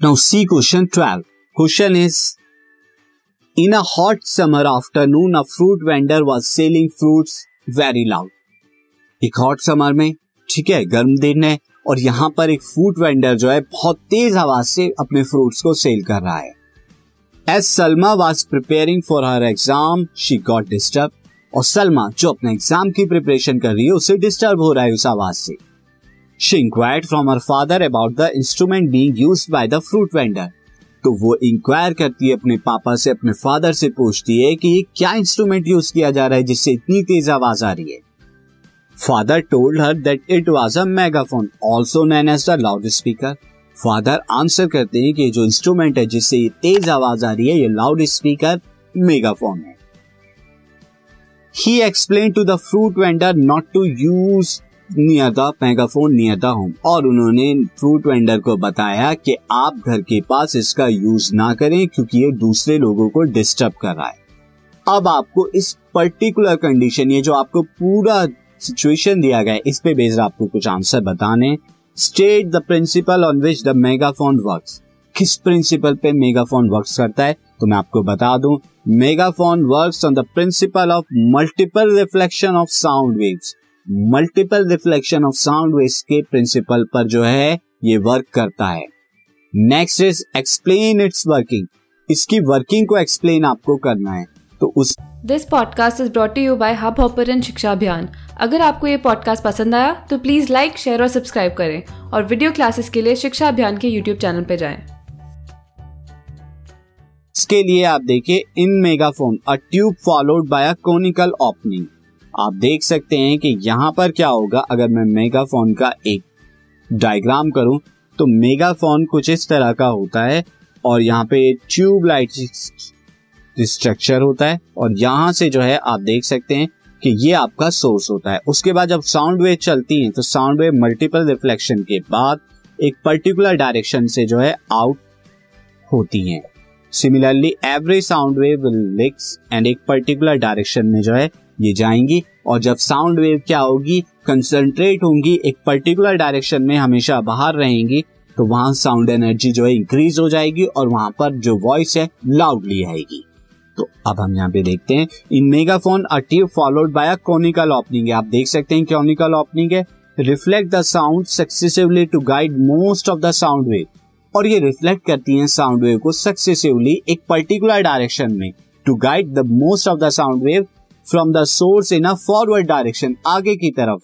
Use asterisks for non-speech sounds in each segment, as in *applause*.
Now see question 12. Question is In a hot summer afternoon, a fruit vendor was selling fruits very loud. एक hot summer में ठीक है गर्म दिन है और यहाँ पर एक फ्रूट वेंडर जो है बहुत तेज आवाज़ से अपने फ्रूट्स को सेल कर रहा है as Salma was preparing for her exam she got disturb और सलमा जो अपने एग्ज़ाम की प्रिपरेशन कर रही है उसे डिस्टर्ब हो रहा है उस आवाज़ से she inquired from her father about the instrument being use by the fruit vendor तो वो इंक्वायर करती है अपने पापा से, अपने फादर से पूछती है कि ये क्या इंस्ट्रूमेंट यूज़ किया जा रहा है जिससे इतनी तेज आवाज़ आ रही है। Father told her that it was a megaphone also known as the loud speaker father answer करते हैं कि जो इंस्ट्रूमेंट है जिससे ये तेज आवाज़ आ रही है, ये लाउड स्पीकर मेगाफोन है। He explain to the fruit vendor not to use near the megaphone near the home. और उन्होंने फ्रूट वेंडर को बताया कि आप घर के पास इसका यूज़ ना करें क्योंकि ये दूसरे लोगों को डिस्टर्ब कर रहा है। अब आपको इस पर्टिकुलर कंडीशन ये जो आपको पूरा सिचुएशन दिया गया है, इस पे बेस्ड आपको कुछ आंसर बताने। State the principle on which the megaphone works किस प्रिंसिपल पे मेगाफोन वर्क्स करता है तो मैं आपको बता दूँ। Megaphone works on the principle of multiple reflection of sound waves multiple reflection of sound waves के प्रिंसिपल पर जो है ये वर्क करता है। Next is explain its working इसकी वर्किंग को एक्सप्लेन आपको करना है। तो उस this podcast is brought you by hopper शिक्षा अभियान अगर आपको ये पॉडकास्ट पसंद आया तो प्लीज़ लाइक शेयर और सब्सक्राइब करें। और वीडियो क्लासेस के लिए शिक्षा अभियान के यूट्यूब चैनल पर जाएँ। इसके लिए आप देखिए in megaphone a tube followed by a conical opening आप देख सकते हैं कि यहाँ पर क्या होगा, अगर मैं मेगाफोन का एक डायग्राम करूँ तो मेगाफोन कुछ इस तरह का होता है और यहाँ पे ट्यूब लाइट स्ट्रक्चर होता है और यहाँ से जो है आप देख सकते हैं कि ये आपका सोर्स होता है। उसके बाद जब साउंड वेव चलती है तो साउंड वेव मल्टीपल रिफ्लेक्शन के बाद एक पर्टिकुलर डायरेक्शन से जो है आउट होती हैं। Similarly every sound wave leaks and एक पर्टिकुलर डायरेक्शन में जो है ये जाएँगी और जब साउंड वेव क्या होगी कंसंट्रेट होंगी, एक पर्टिकुलर डायरेक्शन में हमेशा बाहर रहेंगी तो वहाँ साउंड एनर्जी जो है इंक्रीज हो जाएगी और वहाँ पर जो वॉइस है लाउडली आएगी। तो अब हम यहाँ पे देखते हैं, in megaphone a followed by a conical opening है आप देख सकते हैं कोनिकल ओपनिंग है। Reflect the sound successively to guide most of the sound wave और ये रिफ्लेक्ट करती हैं साउंड वेव को सक्सेसिवली एक पर्टिकुलर डायरेक्शन में to guide the most of the sound wave from the source in a forward direction आगे की तरफ़।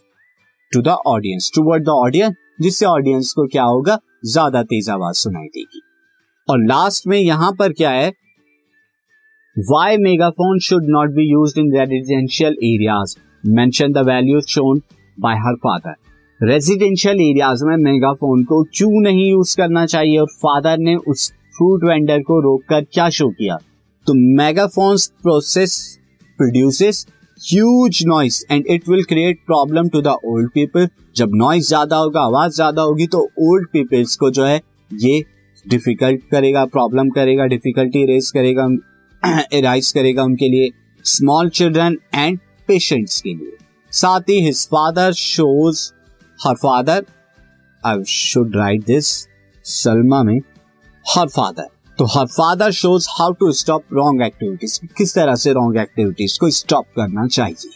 To the audience toward the audience जिससे ऑडियंस को क्या होगा? ज़्यादा तेज आवाज़ सुनाई देगी। और लास्ट में यहाँ पर क्या है? Why megaphone should not be use in residential areas mention the value shown by her father residential areas में मेगाफोन को क्यों नहीं यूज़ करना चाहिए? और फादर ने उस फ्रूट वेंडर को रोककर क्या शो किया? तो megaphones process produces huge noise and it will create problem to the old people. जब नॉइज़ ज़्यादा होगा, आवाज़ ज़्यादा होगी तो ओल्ड पीपल्स को जो है, ये डिफ़िकल्ट करेगा प्रॉब्लम करेगा डिफिकल्टी रेज करेगा *clears throat* राइज करेगा उनके लिए स्मॉल चिल्ड्रन एंड पेशेंट्स के लिए। साथ ही his father shows her father I should write this Salma में हर फादर तो her father shows how to stop wrong activities किस तरह से रॉन्ग एक्टिविटीज़ को स्टॉप करना चाहिए।